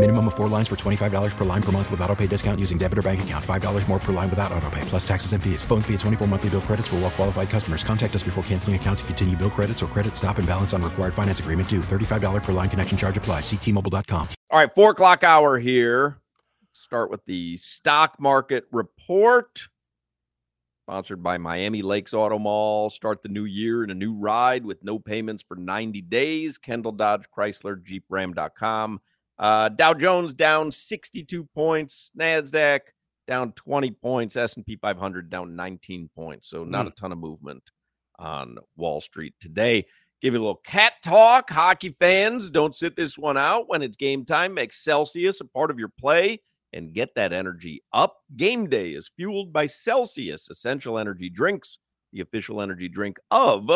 Minimum of four lines for $25 per line per month with auto pay discount using debit or bank account. $5 more per line without auto pay, plus taxes and fees. Phone fee at 24 monthly bill credits for well qualified customers. Contact us before canceling account to continue bill credits or credit stop and balance on required finance agreement due. $35 per line connection charge applies. Ctmobile.com. All right, four o'clock hour here. Start with the stock market report. Sponsored by Miami Lakes Auto Mall. Start the new year in a new ride with no payments for 90 days. Kendall Dodge Chrysler Jeep Ram.com. Uh, Dow Jones down 62 points. NASDAQ down 20 points. S&P 500 down 19 points. So not a ton of movement on Wall Street today. Give you a little cat talk. Hockey fans, don't sit this one out when it's game time. Make Celsius a part of your play and get that energy up. Game day is fueled by Celsius Essential Energy Drinks, the official energy drink of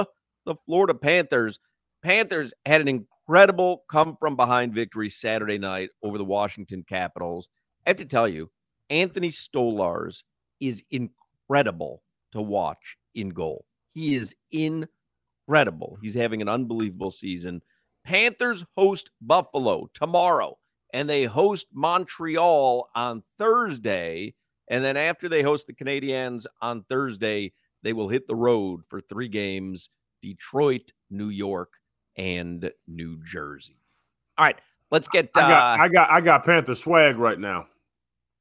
the Florida Panthers. Panthers had an incredible come from behind victory Saturday night over the Washington Capitals. I have to tell you, Anthony Stolarz is incredible to watch in goal. He is incredible. He's having an unbelievable season. Panthers host Buffalo tomorrow, and they host Montreal on Thursday. And then after they host the Canadiens on Thursday, they will hit the road for three games Detroit, New York, and New Jersey. All right, let's get. Uh, I got, I got, I got Panther swag right now.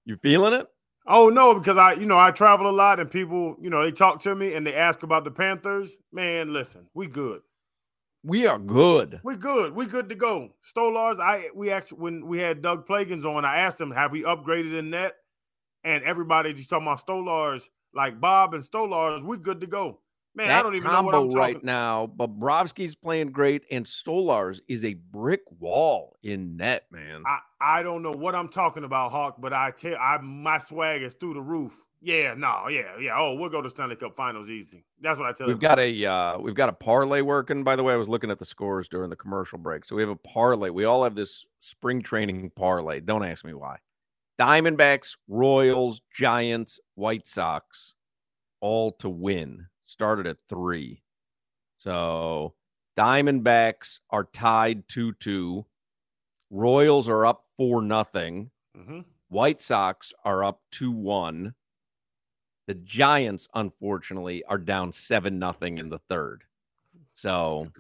You feeling it? Oh no, because I, you know, I travel a lot and people, you know, they talk to me and they ask about the Panthers. Man, listen, we good. We are good. We good. We good to go. Stolarz, I we actually when we had Doug Plagens on, I asked him, have we upgraded in net? And everybody just talking about Stolarz, like Bob and Stolarz, we good to go. Man, that I don't even know what I'm combo right talking. now. Bobrovsky's playing great, and Stolarz is a brick wall in net, man. I, I don't know what I'm talking about, Hawk, but I tell I my swag is through the roof. Yeah, no, yeah, yeah. Oh, we'll go to Stanley Cup Finals easy. That's what I tell you. We've got a uh, we've got a parlay working. By the way, I was looking at the scores during the commercial break. So we have a parlay. We all have this spring training parlay. Don't ask me why. Diamondbacks, Royals, Giants, White Sox, all to win. Started at three. So Diamondbacks are tied 2 2. Royals are up 4 nothing. Mhm. White Sox are up 2 1. The Giants, unfortunately, are down 7 nothing in the third. So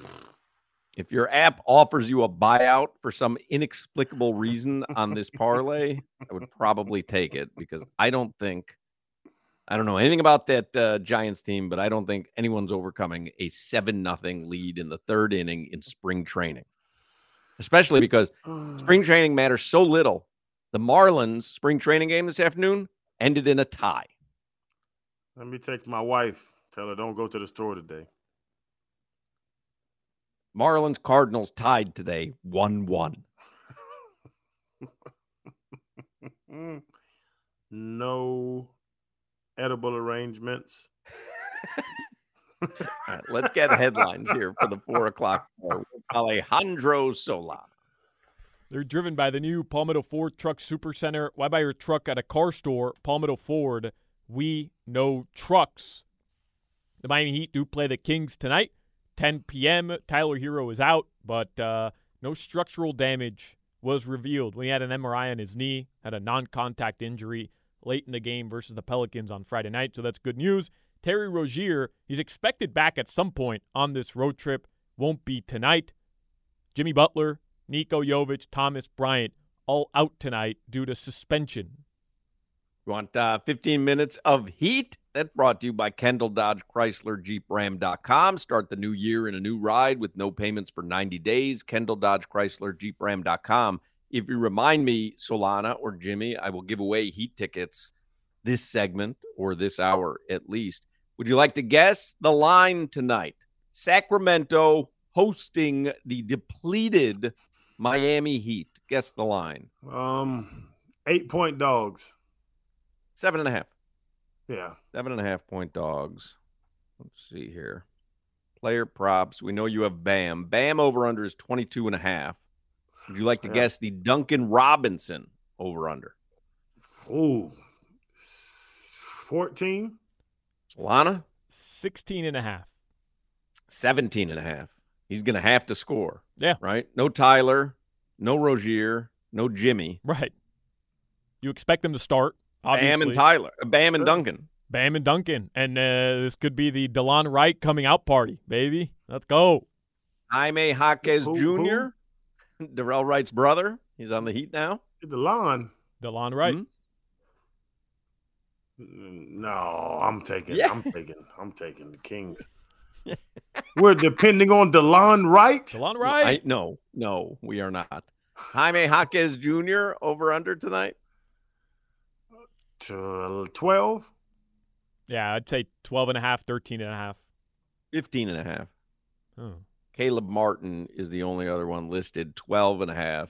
if your app offers you a buyout for some inexplicable reason on this parlay, I would probably take it because I don't think I don't know anything about that uh, Giants team, but I don't think anyone's overcoming a seven nothing lead in the third inning in spring training, especially because spring training matters so little. The Marlins spring training game this afternoon ended in a tie. Let me text my wife. Tell her don't go to the store today. Marlins Cardinals tied today 1 1. no edible arrangements. All right, let's get headlines here for the four o'clock Alejandro Sola. They're driven by the new Palmetto Ford Truck Supercenter. Why buy your truck at a car store? Palmetto Ford. We know trucks. The Miami Heat do play the Kings tonight, 10 p.m. Tyler Herro is out, but uh, no structural damage was revealed when he had an MRI on his knee, had a non-contact injury late in the game versus the Pelicans on Friday night. So that's good news. Terry Rozier, he's expected back at some point on this road trip. Won't be tonight. Jimmy Butler, Nico Jovic, Thomas Bryant, all out tonight due to suspension. Want uh, 15 minutes of heat? That's brought to you by Kendall Dodge Chrysler Jeep Ram.com. Start the new year in a new ride with no payments for 90 days. Kendall Dodge Chrysler Jeep Ram.com. if you remind me, Solana or Jimmy, I will give away Heat tickets this segment or this hour at least. Would you like to guess the line tonight? Sacramento hosting the depleted Miami Heat. Guess the line. Um, eight point dogs. Seven and a half. Yeah. Seven and a half point dogs. Let's see here. Player props. We know you have Bam. Bam over under is 22 and a half. Would you like to Yeah. guess the Duncan Robinson over under? Ooh. 14. Lana? 16 and a half. 17 and a half. He's going to have to score. Yeah. Right? No Tyler, no Rozier, no Jimmy. Right. You expect them to start. Obviously. Bam and Tyler. uh, Bam and Duncan. Bam and Duncan. And uh, this could be the DeLon Wright coming out party, baby. Let's go. Jaime Jaquez Who- Jr., Dorell Wright's brother. He's on the Heat now. DeLon. DeLon Wright. Hmm? No, I'm taking. Yeah. I'm taking. I'm taking the Kings. We're depending on Delon Wright. DeLon I, Wright. no, no, we are not. Jaime Jaquez Jr. over under tonight. To twelve. Yeah, I'd say 12 and a half, 13 and a half. 15 and a half. Oh. Caleb Martin is the only other one listed, 12 and a half.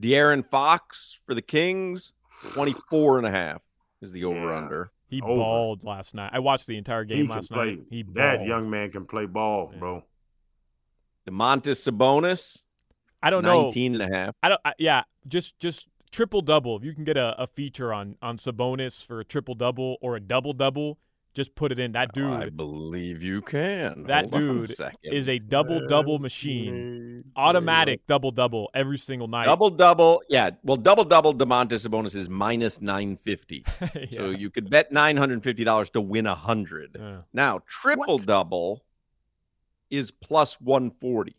De'Aaron Fox for the Kings, 24 and a half is the over under. He Over. balled last night. I watched the entire game can last play. night. He that balled. young man can play ball, Yeah. bro. Domantas Sabonis, I don't know. 19 and a half. I don't. I, yeah, just just triple double. If you can get a, a feature on on Sabonis for a triple double or a double double, just put it in. That dude I believe you can. That Hold on a dude is a double double machine. Automatic double double every single night. double double. Yeah, well, double double. Domantas Sabonis is minus 950. Yeah. So you could bet $950 to win a 100. Yeah. Now, triple double is plus 140.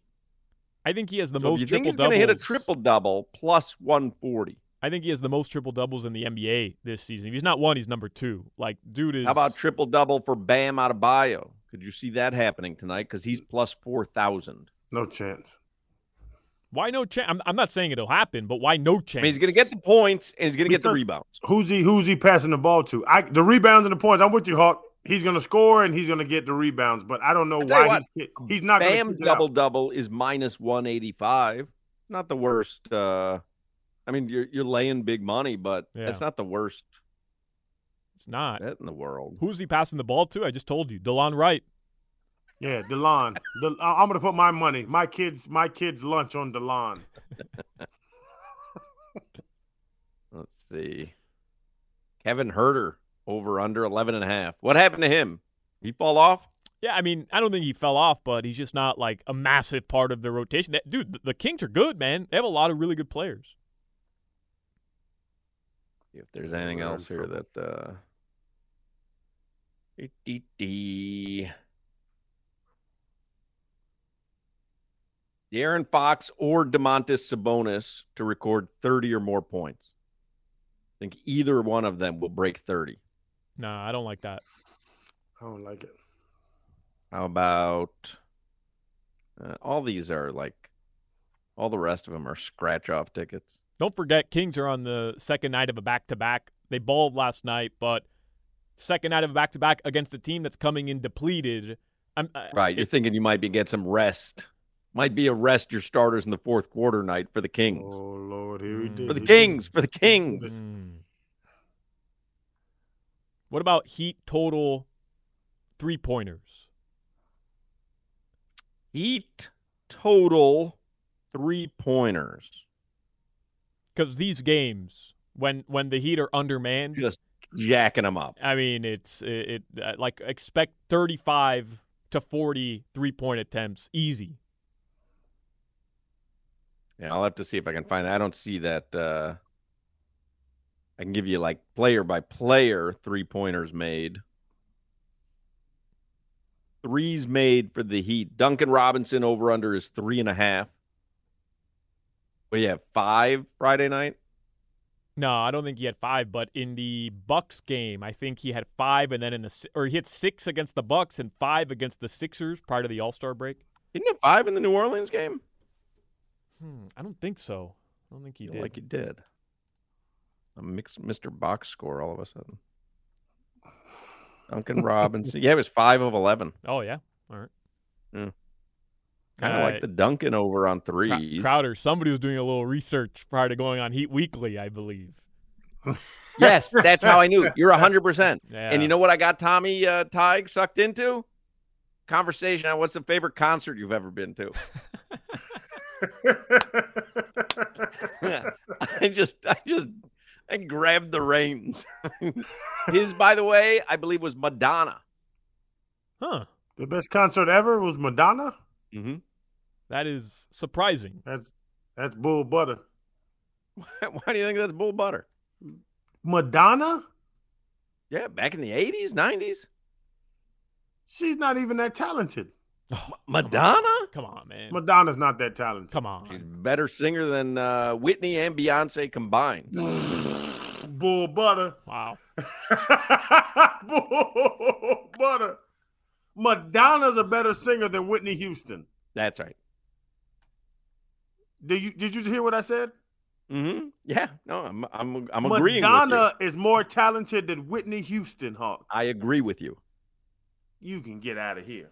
I think he has the so most you think triple he's going to hit a triple double plus 140. I think he has the most triple doubles in the NBA this season. If he's not one, he's number two. Like, dude is. How about triple double for Bam Adebayo? Could you see that happening tonight? Because he's plus 4,000. No chance. Why no chance? I'm, I'm not saying it'll happen, but why no I chance? mean, he's going to get the points and he's going to get the rebounds. Who's he? Who's he passing the ball to? I the rebounds and the points. I'm with you, Hawk. He's gonna score and he's gonna get the rebounds, but I don't know I why what, he's he's not gonna Bam kick it out. double double is minus 185. Not the worst. Uh, I mean, you're you're laying big money, but Yeah. that's not the worst It's not. bet in the world. Who's he passing the ball to? I just told you. DeLon Wright. Yeah, Delon. De, I- I'm gonna put my money, my kids, my kids' lunch on Delon. Let's see. Kevin Huerter over under 11 and a half. What happened to him? He fall off? Yeah, I mean, I don't think he fell off, but he's just not like a massive part of the rotation. That, dude, the, the Kings are good, man. They have a lot of really good players. See if there's anything else here trouble. that uh. De'Aaron Fox or Domantas Sabonis to record 30 or more points. I think either one of them will break 30. Nah, I don't like that. I don't like it. How about uh, all these are like all the rest of them are scratch off tickets. Don't forget, Kings are on the second night of a back to back. They balled last night, but second night of a back to back against a team that's coming in depleted. I'm, Right. You're it- thinking you might be get some rest. Might be a rest your starters in the fourth quarter night for the Kings. Oh Lord, here we Mm. did For the Kings, for the Kings. Mm. What about Heat total three pointers? Heat total three pointers. Because these games, when when the Heat are undermanned, Just jacking them up. I mean, it's it, it uh, like expect 35 to 40 three point attempts easy. Yeah, I'll have to see if I can find that. I don't see that. Uh, I can give you like player by player three pointers made. Threes made for the Heat. Duncan Robinson over under is three and a half. We have five Friday night. No, I don't think he had five, but in the Bucks game, I think he had five, and then in the or he had six against the Bucks and five against the Sixers prior to the All Star break. Didn't he have five in the New Orleans game? Hmm, I don't think so. I don't think he did. like he did. A mixed Mr. Box score all of a sudden. Duncan Robinson. Yeah, it was five of eleven. oh yeah. All right. Kind of Uh, like the Duncan over on Cro- threes. Crowder, somebody was doing a little research prior to going on Heat Weekly, I believe. Yes, that's how I knew. You're hundred percent. Yeah. And you know what I got Tommy uh, Tig sucked into? Conversation on what's the favorite concert you've ever been to. I just, I just, I grabbed the reins. His, by the way, I believe was Madonna. Huh. the best concert ever was Madonna. Mm-hmm. That is surprising. That's that's bull butter. Why do you think that's bull butter? Madonna? Yeah, back in the '80s, '90s. She's not even that talented. Madonna, Come on, man. Madonna's not that talented. Come on. she's a better singer than uh, Whitney and Beyonce combined. Bull butter. Wow. bull butter. Madonna's a better singer than Whitney Houston. That's right. Did you did you hear what I said? Mm-hmm. Yeah. No, I'm I'm I'm agreeing Madonna is more talented than Whitney Houston, Hawk. I agree with you. You can get out of here.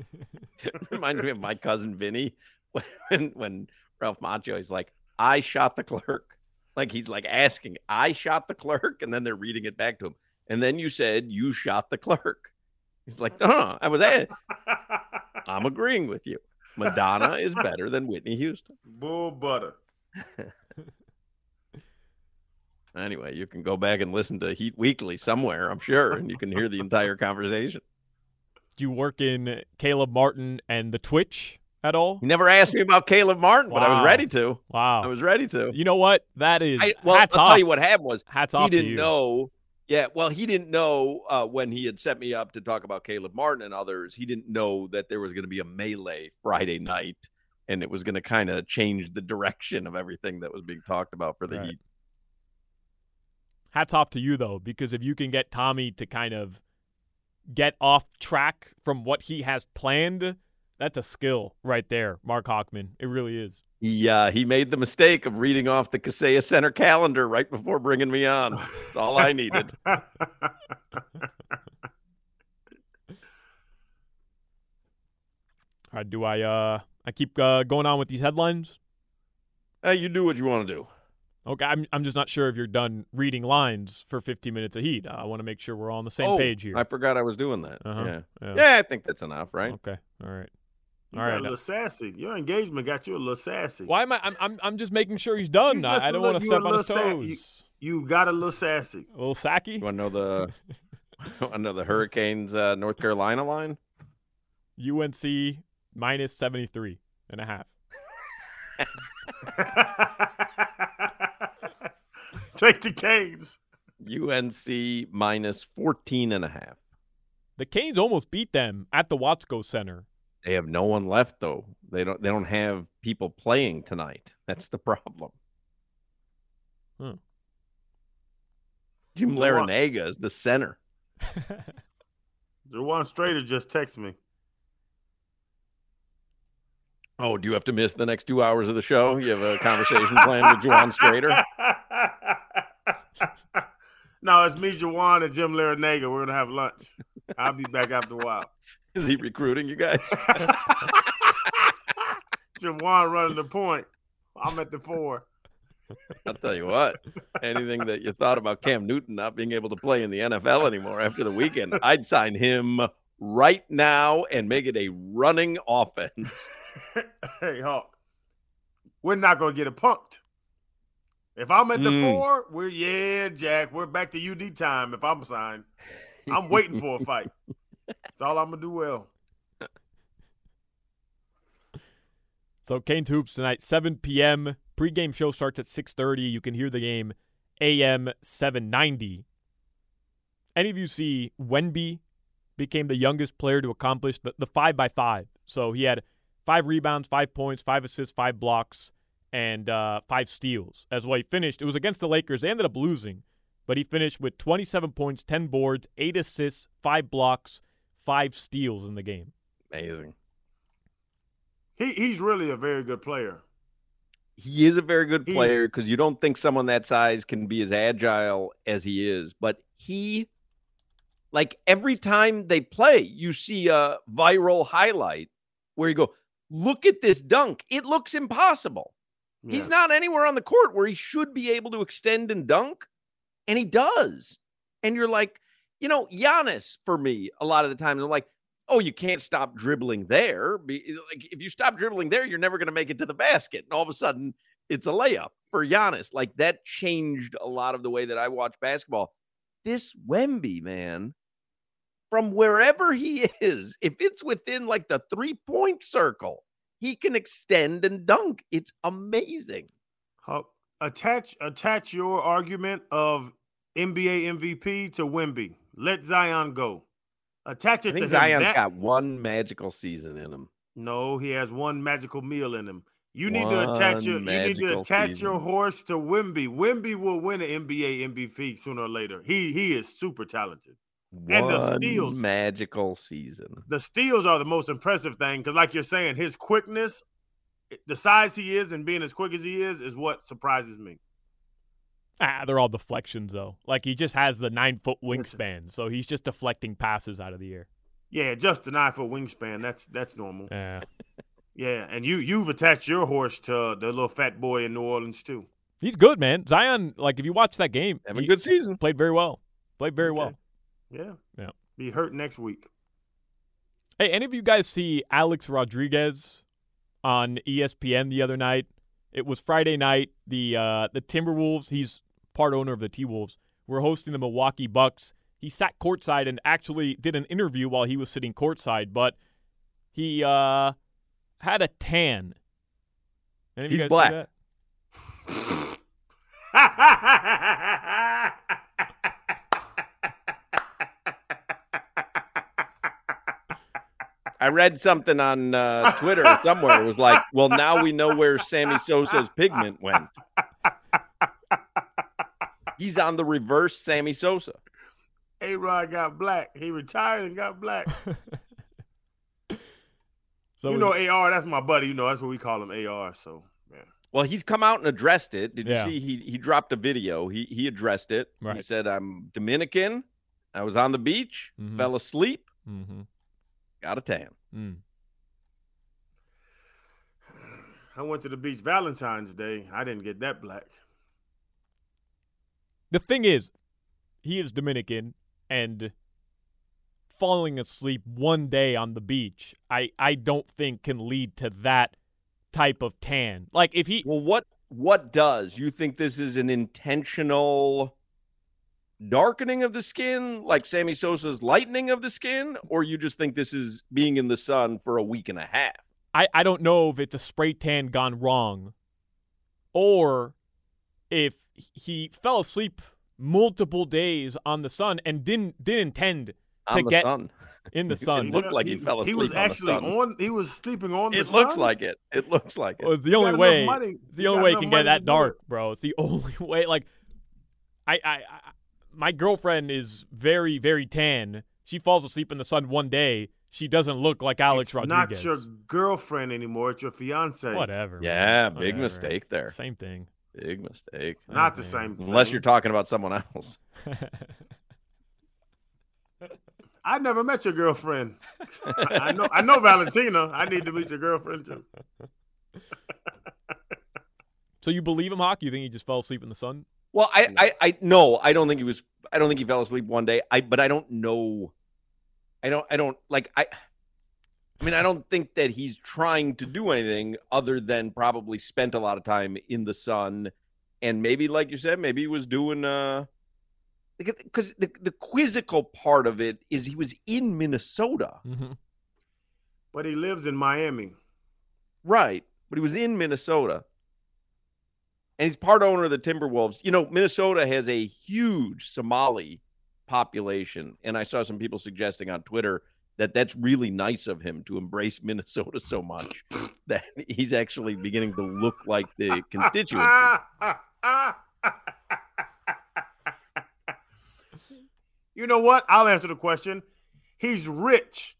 Reminds me of my cousin Vinny when when Ralph Macchio is like, I shot the clerk. Like he's like asking, I shot the clerk, and then they're reading it back to him. And then you said you shot the clerk. He's like, no, no, I was at. I'm agreeing with you. Madonna is better than Whitney Houston. Bull butter. Anyway, you can go back and listen to Heat Weekly somewhere, I'm sure, and you can hear the entire conversation. Do you work in Caleb Martin and the Twitch at all? He never asked me about Caleb Martin, but I was ready to. Wow. I was ready to. You know what? That is I, well, hats I'll off. tell you what happened was Hats he off to didn't you. know. Yeah, well, he didn't know uh, when he had set me up to talk about Caleb Martin and others. He didn't know that there was going to be a melee Friday night, and it was going to kind of change the direction of everything that was being talked about for the Right. Heat. Hats off to you though, because if you can get Tommy to kind of get off track from what he has planned, that's a skill right there, Marc Hochman. It really is. He uh, he made the mistake of reading off the Kaseya Center calendar right before bringing me on. That's all I needed. All right, do I uh I keep uh, going on with these headlines? Hey, you do what you want to do. Okay, I'm I'm just not sure if you're done reading lines for 15 minutes of heat. I want to make sure we're all on the same Oh, page here. I forgot I was doing that. Uh-huh. Yeah. Yeah. yeah, I think that's enough, right? Okay. All right. You All got right. a little sassy. Your engagement got you a little sassy. Why am I? I'm I'm, I'm just making sure he's done. You I, just I don't want to a step on his little sa- you- toes. You got a little sassy. A little sacky. You want to know the want to know the Hurricanes uh, North Carolina line? UNC minus 73 and a half. Take the Canes. UNC minus 14 and a half. The Canes almost beat them at the Watsco Center. They have no one left though. They don't they don't have people playing tonight. That's the problem. Hmm. Jim Larrañaga is the center. Jawan Strader just texted me. Oh, do you have to miss the next two hours of the show? You have a conversation planned with Juwan Strader? no, it's me, Jawan, and Jim Larrañaga. We're gonna have lunch. I'll be back after a while. Is he recruiting you guys? Jawan running the point. I'm at the four. I'll tell you what. Anything that you thought about Cam Newton not being able to play in the NFL anymore after the weekend, I'd sign him right now and make it a running offense. hey, Hawk. We're not gonna get it punked. If I'm at the Mm. four, we're yeah, Jack. We're back to UD time. If I'm signed, I'm waiting for a fight. That's all I'm gonna do well. So Kane hoops tonight, 7 p.m. Pre-game show starts at 6:30. You can hear the game AM 790. Any of you see Wemby became the youngest player to accomplish the, the five by five. So he had five rebounds, five points, five assists, five blocks, and uh, five steals. As well, he finished. It was against the Lakers. They ended up losing, but he finished with 27 points, 10 boards, eight assists, five blocks, five steals in the game. Amazing. He he's really a very good player. he is a very good He's- player because you don't think someone that size can be as agile as he is. But he, like every time they play, you see a viral highlight where you go, look at this dunk. It looks impossible. He's not anywhere on the court where he should be able to extend and dunk, and he does. And you're like, you know, Giannis for me, a lot of the times, I'm like, oh, you can't stop dribbling there. Like, if you stop dribbling there, you're never going to make it to the basket. And all of a sudden, it's a layup for Giannis. Like, that changed a lot of the way that I watch basketball. This Wemby, man, from wherever he is, if it's within like the three point circle, he can extend and dunk. It's amazing. Attach attach your argument of NBA MVP to Wemby. Let Zion go. Attach I it to think him. Zion's That- got one magical season in him. No, he has one magical meal in him. You need to attach your you need to attach your horse to Wemby. Wemby will win an NBA MVP sooner or later. He he is super talented. And the One steals. magical season. The steals are the most impressive thing because, like you're saying, his quickness, the size he is, and being as quick as he is, is what surprises me. Ah, they're all deflections though. Like he just has the nine foot wingspan, so he's just deflecting passes out of the air. Yeah, just a nine foot wingspan. That's that's normal. Yeah. Yeah, and you you've attached your horse to the little fat boy in New Orleans too. He's good, man. Zion, like if you watch that game, Having a good season. played very well. Played very well. Yeah, Yeah. be hurt next week. Hey, any of you guys see Alex Rodriguez on ESPN the other night? It was Friday night. The uh, the Timberwolves. He's part owner of the T Wolves. We're hosting the Milwaukee Bucks. He sat courtside and actually did an interview while he was sitting courtside, but he uh, had a tan. Any He's black. that? I read something on uh, Twitter somewhere. It was like, well, now we know where Sammy Sosa's pigment went. He's on the reverse Sammy Sosa. A Rod got black. He retired and got black. So you is- know AR, that's my buddy. You know, that's what we call him AR. So yeah. Well, he's come out and addressed it. Did Yeah. you see? He he dropped a video. He he addressed it. He said, "I'm Dominican. I was on the beach, Mhm. fell asleep, Mhm. got a tan." Mm. I went to the beach Valentine's Day. I didn't get that black. The thing is, he is Dominican and falling asleep one day on the beach, I, I don't think can lead to that type of tan. Like if he Well, what what does you think this is an intentional darkening of the skin, like Sammy Sosa's lightening of the skin, or you just think this is being in the sun for a week and a half? I, I don't know if it's a spray tan gone wrong or if he fell asleep multiple days on the sun and didn't didn't intend On to the get sun. in the It sun. looked like he fell He was asleep on the actually sun. on. He was sleeping on the sun. It looks sun? like it. It looks like it. Well, it's the only way. It's the You only way it enough can get that dark, it. bro. It's the only way. Like, I, I, I, my girlfriend is very, very tan. She falls asleep in the sun one day. She doesn't look like Alex it's Rodriguez. not your girlfriend anymore. It's your fiance. Whatever. man. Yeah, big Whatever. mistake there. Same thing. Big mistake. Not the Same same. Unless thing. you're talking about someone else. I never met your girlfriend. I know. I know Valentina. I need to meet your girlfriend too. so you believe him, Hawk? You think he just fell asleep in the sun? Well, I, I, I, no, I don't think he was. I don't think he fell asleep one day. I, but I don't know. I don't, I don't like. I, I mean, I don't think that he's trying to do anything other than probably spent a lot of time in the sun, and maybe, like you said, maybe he was doing. uh because the, the quizzical part of it is he was in Minnesota, Mm-hmm. But he lives in Miami. right? But he was in Minnesota, and he's part owner of the Timberwolves. You know, Minnesota has a huge Somali population, and I saw some people suggesting on Twitter that that's really nice of him to embrace Minnesota so much that he's actually beginning to look like the constituent. you know what? I'll answer the question. He's rich.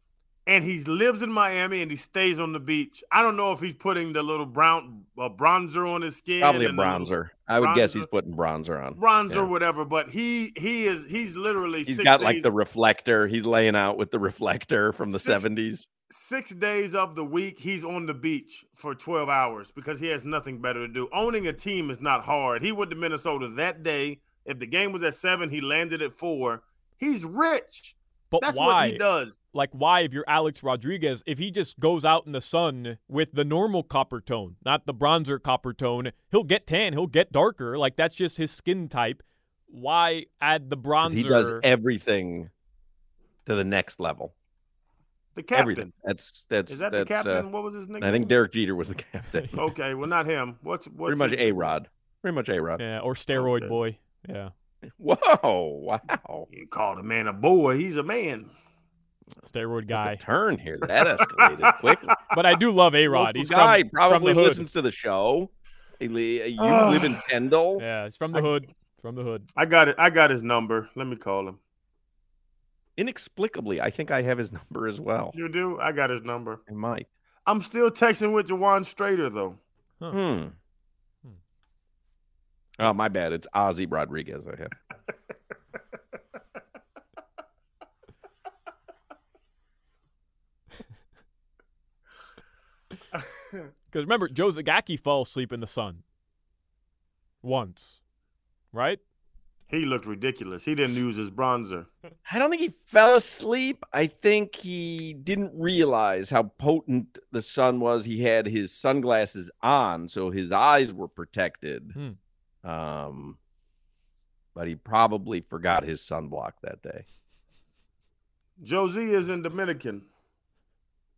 And he lives in Miami and he stays on the beach. I don't know if he's putting the little brown uh, bronzer on his skin. Probably a and the little bronzer. I would guess he's putting bronzer on. bronzer, Yeah. whatever. But he he is he's literally He's got like the reflector. He's laying out with the reflector from the 70s. six days of the week he's on the beach for 12 hours because he has nothing better to do owning a team is not hard he went to minnesota that day if the game was at seven he landed at four he's rich But that's why? what he does Like, why, if you're Alex Rodriguez, if he just goes out in the sun with the normal Coppertone, not the bronzer Coppertone, he'll get tan, he'll get darker. Like, that's just his skin type. Why add the bronzer? He does everything to the next level. the captain Everything. That's that's is that that's, the captain uh, what was his name I think Derek Jeter was the captain. okay well not him what's what's Pretty much A Rod. Pretty much A Rod. Yeah, or steroid Okay. boy. Yeah. Whoa! Wow! you called a man a boy he's a man Steroid Took a guy. turn here. That escalated quickly. But I do love A Rod. He's guy from, probably from the hood. listens to the show. He li- You live in Kendall. Yeah, he's from the hood. From the hood. i got it i got his number let me call him Inexplicably, I think I have his number as well. you do i got his number I might. i'm still texting with Jawan Strader though Hmm. Oh, my bad. It's Ozzy Rodriguez. I have. Because remember, Joe Zagacki fell asleep in the sun. Once. Right? He looked ridiculous. He didn't use his bronzer. I don't think he fell asleep. I think he didn't realize how potent the sun was. He had his sunglasses on, so his eyes were protected. Hmm. Um, but he probably forgot his sunblock that day. Josie is in Dominican.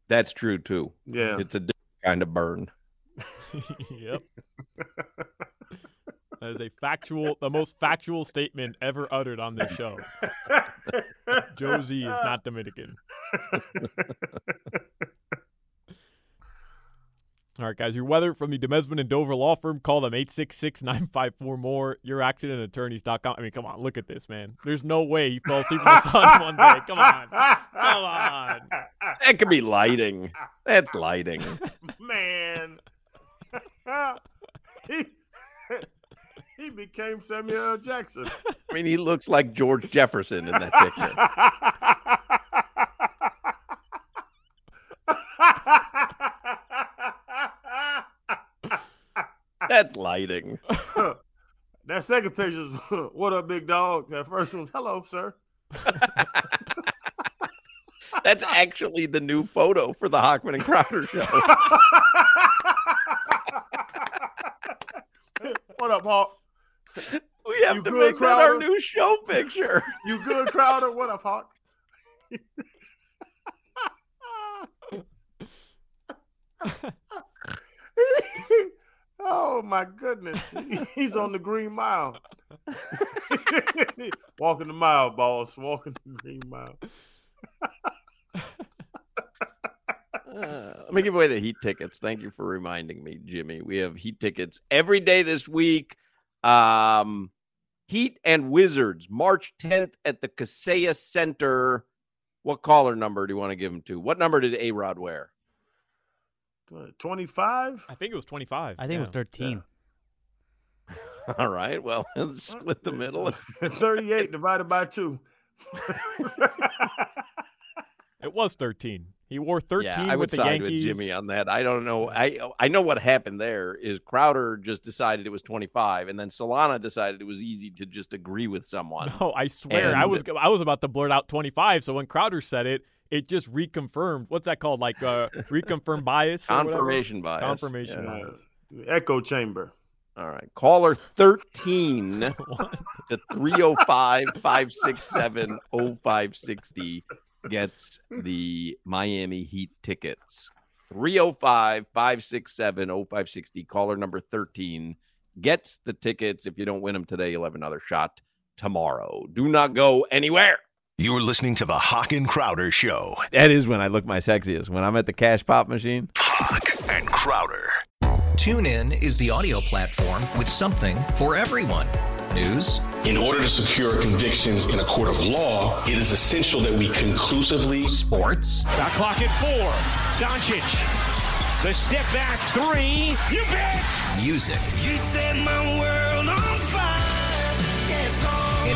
That's true too. Yeah. It's a different kind of burn. yep. That is a factual, the most factual statement ever uttered on this show. Josie is not Dominican. All right, guys, your weather from the Demesman and Dover Law Firm. Call them 866 954 more. Your accidentattorneys.com. I mean, come on, look at this, man. There's no way he fell asleep in the sun one day. Come on. Come on. That could be lighting. That's lighting. Man. he, he became Samuel L. Jackson. I mean, he looks like George Jefferson in that picture. That's lighting. that second picture is what up, big dog? That first one's hello, sir. That's actually the new photo for the Hochman and Crowder show. what up, Hawk? We have You to good, make that our new show picture. You good, Crowder? What up, Hawk? Oh my goodness. He's on the green mile. Walking the mile, boss. Walking the green mile. Uh, let me give away the heat tickets. Thank you for reminding me, Jimmy. We have heat tickets every day this week. Um, Heat and Wizards, March 10th at the Kaseya Center. What caller number do you want to give them to? What number did A Rod wear? 25? I think it was 25. I think it was yeah. 13. All right. Well, split the middle. Uh, 38 divided by 2. It was 13. He wore 13 yeah, I would with the side Yankees. with Jimmy on that. I don't know. I I know what happened there is Crowder just decided it was 25, and then Solana decided it was easy to just agree with someone. No, I swear, I was I was about to blurt out 25. So when Crowder said it, it just reconfirmed. What's that called? Like uh, reconfirm bias? Confirmation bias. Confirmation Yeah. bias. Echo chamber. All right. Caller 13 to 305 567 0560 gets the Miami Heat tickets. 305 567 0560. Caller number 13 gets the tickets. If you don't win them today, you'll have another shot tomorrow. Do not go anywhere. You're listening to the Hawk and Crowder Show. That is when I look my sexiest. When I'm at the cash pop machine. Hawk and Crowder. TuneIn is the audio platform with something for everyone. News. In order to secure convictions in a court of law, it is essential that we conclusively. Sports. Got clock at four. Doncic. The step back three. You bet. Music. You set my world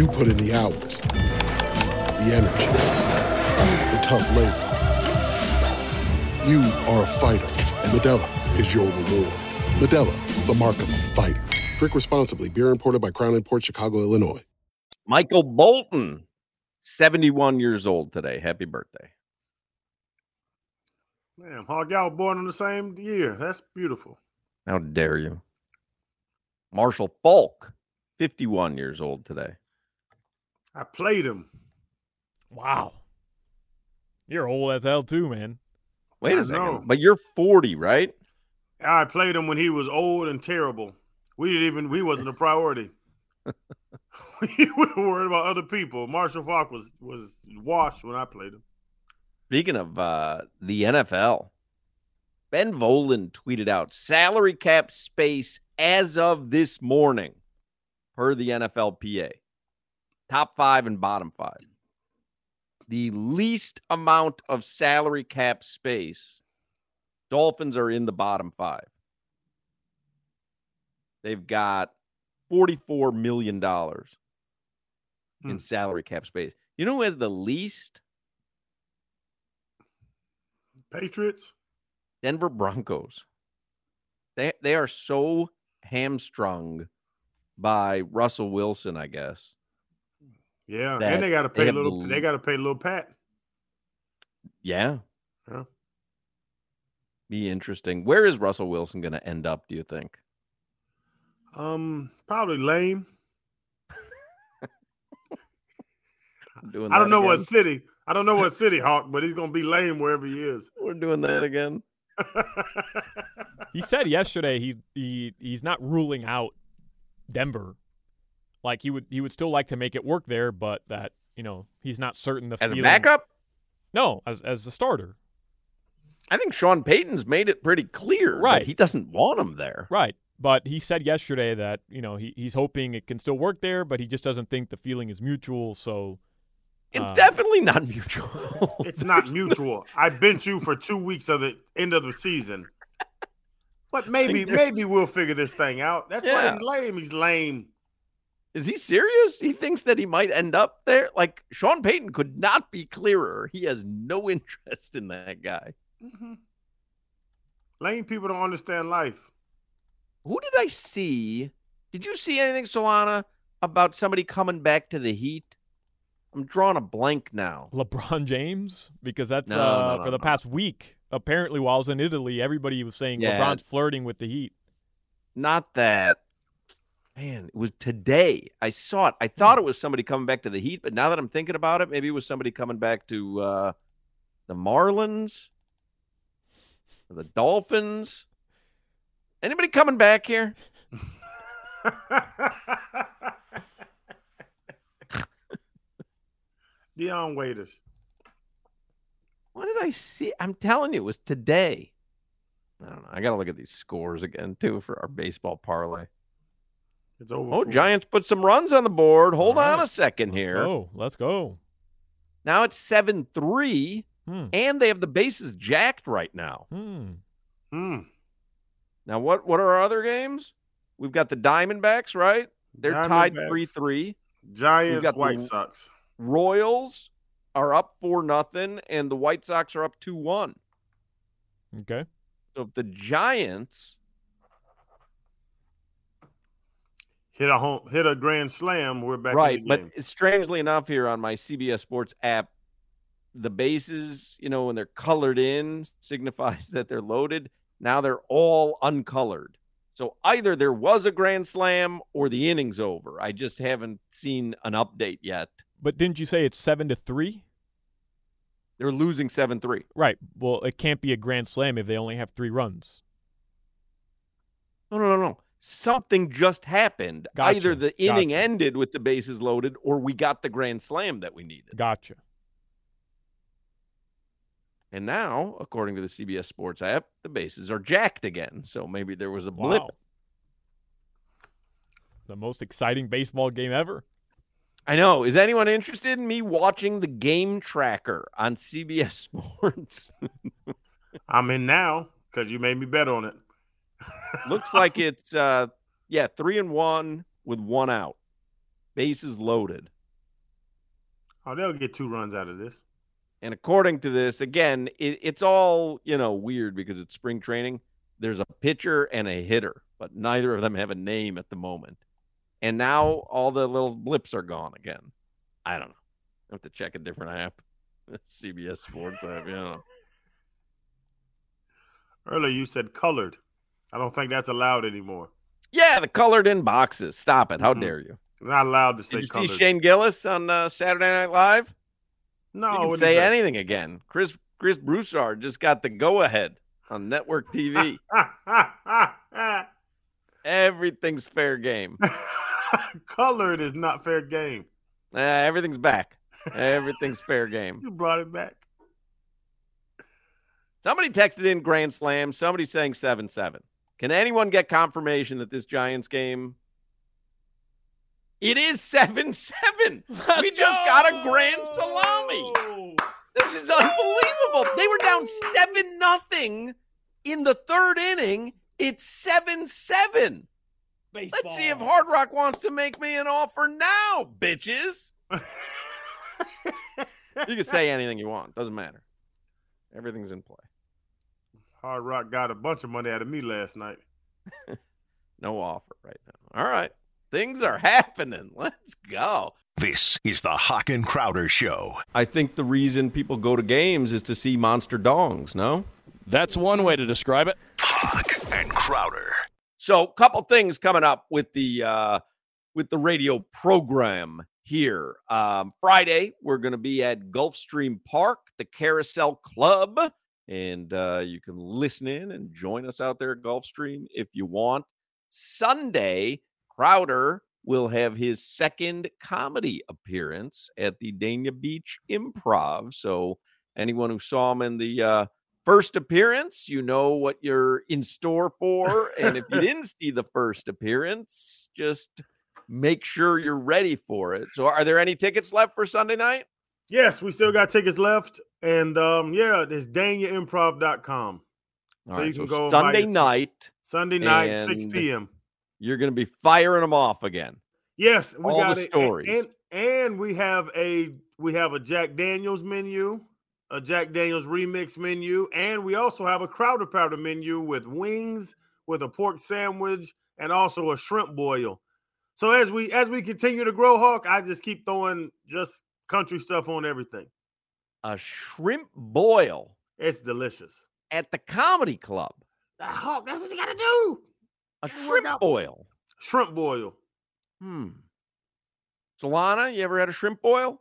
You put in the hours, the energy, the tough labor. You are a fighter, and Modelo is your reward. Modelo, the mark of a fighter. Drink responsibly. Beer imported by Crown Port Chicago, Illinois. Michael Bolton, 71 years old today. Happy birthday. Man, Hog Y'all born in the same year. That's beautiful. How dare you? Marshall Faulk, 51 years old today. I played him. Wow. You're old as hell too, man. Wait I a second. know. But you're 40, right? I played him when he was old and terrible. We didn't even we wasn't a priority. we were worried about other people. Marshall Faulk was was washed when I played him. Speaking of uh, the NFL, Ben Volin tweeted out salary cap space as of this morning per the NFLPA. Top five and bottom five. The least amount of salary cap space, Dolphins are in the bottom five. They've got $44 million in Hmm. salary cap space. You know who has the least? Patriots. Denver Broncos. They they are so hamstrung by Russell Wilson, I guess. Yeah, and they got to pay have little. the- They got to pay a little Pat. Yeah, Yeah. be interesting. Where is Russell Wilson going to end up? Do you think? Um, probably lame. Doing I don't that know what city. I don't know what city, Hawk, but he's gonna be lame wherever he is. We're doing that again. He said yesterday he he he's not ruling out Denver. Like he would he would still like to make it work there, but that you know he's not certain the As a feeling- backup, No, as as a starter. I think Sean Payton's made it pretty clear that Right. he doesn't want him there. Right. But he said yesterday that, you know, he, he's hoping it can still work there, but he just doesn't think the feeling is mutual. So It's uh, definitely not mutual. It's not mutual. I bench you for two weeks of the end of the season. But maybe, maybe we'll figure this thing out. That's why he's lame. He's lame. Is he serious? He thinks that he might end up there? Like Sean Payton could not be clearer. He has no interest in that guy. Mhm. Lame people don't understand life. Who did I see? Did you see anything, Solana, about somebody coming back to the Heat? I'm drawing a blank now. LeBron James, because that's No, uh, no, no, for the no. past week. Apparently, while I was in Italy, everybody was saying Yeah. LeBron's flirting with the Heat. Not that. Man, it was today. I saw it. I thought it was somebody coming back to the Heat, but now that I'm thinking about it, maybe it was somebody coming back to uh, the Marlins, the Dolphins. Anybody coming back here? Dion Waiters. What did I see? I'm telling you, it was today. I don't know. I got to look at these scores again, too, for our baseball parlay. It's over. Oh, for- Giants put some runs on the board. Hold All on a second here. Oh, let's go. Now it's 7 3, Hmm. and they have the bases jacked right now. Hmm. Hmm. Now, what, what are our other games? We've got the Diamondbacks, right? They're tied 3 3. Giants, got White the- Sox. Royals are up four nothing, and the White Sox are up two one. Okay. So if the Giants Hit a home, hit a grand slam. We're back. right, in the but strangely enough, here on my CBS Sports app, the bases, you know, when they're colored in, signifies that they're loaded. Now they're all uncolored. So either there was a grand slam or the inning's over. I just haven't seen an update yet. But didn't you say it's seven to three? They're losing seven three. Right. Well, it can't be a grand slam if they only have three runs. No, no, no, no. Something just happened. Gotcha, Either the inning gotcha. ended with the bases loaded or we got the grand slam that we needed. Gotcha. And now, according to the CBS Sports app, the bases are jacked again. So maybe there was a blip. Wow. The most exciting baseball game ever. I know. Is anyone interested in me watching the game tracker on CBS Sports? I'm in now because you made me bet on it. Looks like it's uh yeah, 3 and 1 with one out. Bases loaded. Oh, they'll get two runs out of this. And according to this, again, it, it's all, you know, weird because it's spring training. There's a pitcher and a hitter, but neither of them have a name at the moment. And now all the little blips are gone again. I don't know. I have to check a different app. CBS Sports app, you know. Earlier you said colored. I don't think that's allowed anymore. Yeah, the colored in boxes. Stop it. How Mhm. dare you? Not allowed to say Did you colored. see Shane Gillis on uh, Saturday Night Live? no, say anything again. Chris Chris Broussard just got the go ahead on network TV. Everything's fair game. colored is not fair game. Uh, everything's back. Everything's fair game. You brought it back. Somebody texted in Grand Slam. Somebody saying 7 7. Can anyone get confirmation that this Giants game? It is 7 7. We just got a grand salami. This is unbelievable. They were down 7 nothing in the third inning. It's 7 7. Let's see if Hard Rock wants to make me an offer now, bitches. you can say anything you want. Doesn't matter. Everything's in play. Hard Rock got a bunch of money out of me last night. No offer right now. All right. Things are happening. Let's go. This is the Hawk and Crowder Show. I think the reason people go to games is to see monster dongs, no? That's one way to describe it. Hawk and Crowder. So, couple things coming up with the uh with the radio program here. Um Friday, we're going to be at Gulfstream Park, the Carousel Club, and uh you can listen in and join us out there at Gulfstream if you want. Sunday, Crowder will have his second comedy appearance at the Dania Beach Improv. So, anyone who saw him in the uh first appearance, you know what you're in store for. And if you didn't see the first appearance, just make sure you're ready for it. So, are there any tickets left for Sunday night? Yes, we still got tickets left. And um, yeah, it's daniaimprov.com. All so right, you can so go Sunday night. Sunday night, 6 p.m. You're going to be firing them off again. Yes, we All got the it. And- stories. And, and we have a we have a Jack Daniels menu, a Jack Daniels remix menu, and we also have a Crowder Powder menu with wings, with a pork sandwich, and also a shrimp boil. So as we as we continue to grow, Hawk, I just keep throwing just country stuff on everything. A shrimp boil It's delicious. at the comedy club. Hawk, that's what you gotta do. A Gotta shrimp out. boil. Shrimp boil. Hmm. Solana, you ever had a shrimp boil?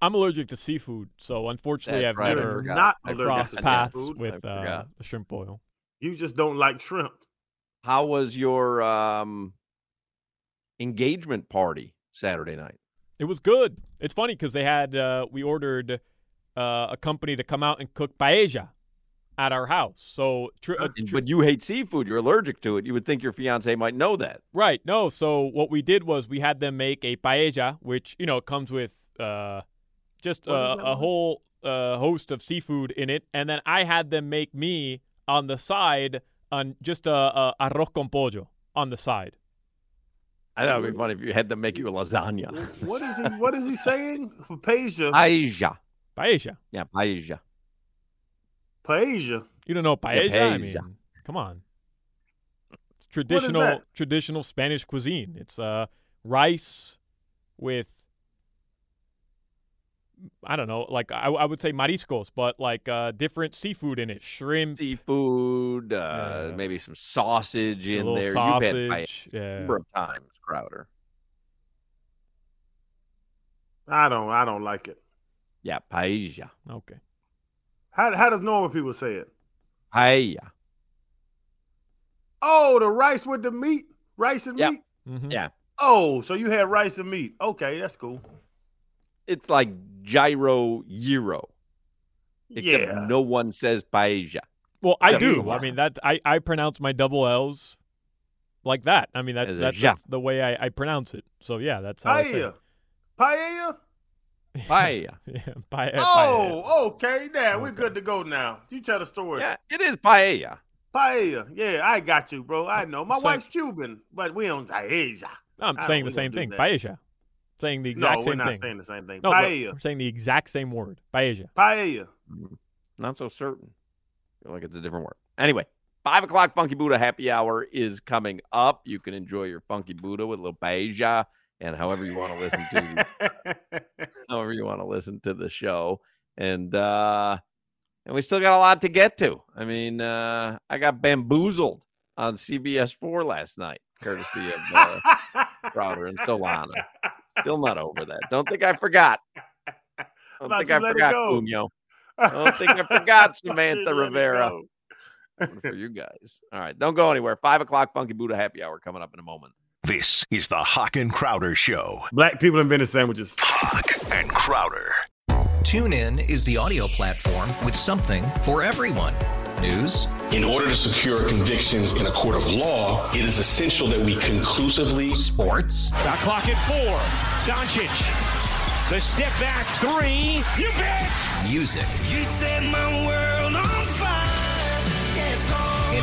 I'm allergic to seafood, so unfortunately, That's I've right, never. Not I crossed to paths seafood. with I uh, forgot. the shrimp boil. You just don't like shrimp. How was your um engagement party Saturday night? It was good. It's funny because they had uh, we ordered uh, a company to come out and cook paella at our house. So tr- uh, And- tr- but you hate seafood. You're allergic to it. You would think your fiance might know that. Right. No. So what we did was we had them make a paella, which you know comes with uh, just uh, a one? whole uh, host of seafood in it, and then I had them make me on the side on just a, a arroz con pollo on the side. I thought it'd be funny if you had them make you a lasagna. What is he? What is he saying? Paella. Paella. Paella. Yeah, paella. Paella. You don't know paella? Yeah, I mean, come on. It's traditional that? traditional Spanish cuisine. It's uh rice with I don't know, like I, I would say mariscos, but like uh different seafood in it. Shrimp, Seafood, uh, Yeah. maybe some sausage in little there. You've had paella sausage. a number of times, Crowder. I don't. I don't like it. Yeah, paella. Okay. How how does normal people say it? Paella. Oh, the rice with the meat, rice and Yep. meat. Mhm. Yeah. Oh, so you had rice and meat. Okay, that's cool. It's like gyro gyro. Except yeah. no one says paella. Well, I Yeah, do. I mean that I, I pronounce my double L's like that. I mean that, As a that's, ja. that's the way I, I pronounce it. So yeah, that's how I say Paella. it. Paella. Paella. yeah, paella, paella. Oh, okay. Now we're good to go now. You tell the story. Yeah, it is paella. Paella. Yeah, I got you, bro. I know. My Saying- wife's Cuban, but we don't paella. No, I'm I saying the same don't thing. do that. Paella. Saying the No, exact we're same not thing. saying the same thing. No, Paella. we're saying the exact same word. Paella. Paella. Mm-hmm. Not so certain. feel like it's a different word. Anyway, five o'clock Funky Buddha happy hour is coming up. You can enjoy your Funky Buddha with little paella and however you want to listen to however you want to listen to the show. And uh and we still got a lot to get to. I mean, uh I got bamboozled on CBS four last night, courtesy of uh, Crowder and Solana. Still not over that. Don't think I forgot. Don't think I forgot, go. Don't think I forgot Samantha Rivera. Go. Coming for you guys. All right, don't go anywhere. Five o'clock Funky Buddha happy hour coming up in a moment. This is the Hawk and Crowder Show. Black people invented sandwiches. Hawk and Crowder. TuneIn is the audio platform with something for everyone. News, In order to secure convictions in a court of law, it is essential that we conclusively sports, Shot clock at four. Doncic. The step back three. You bet. music, You set my world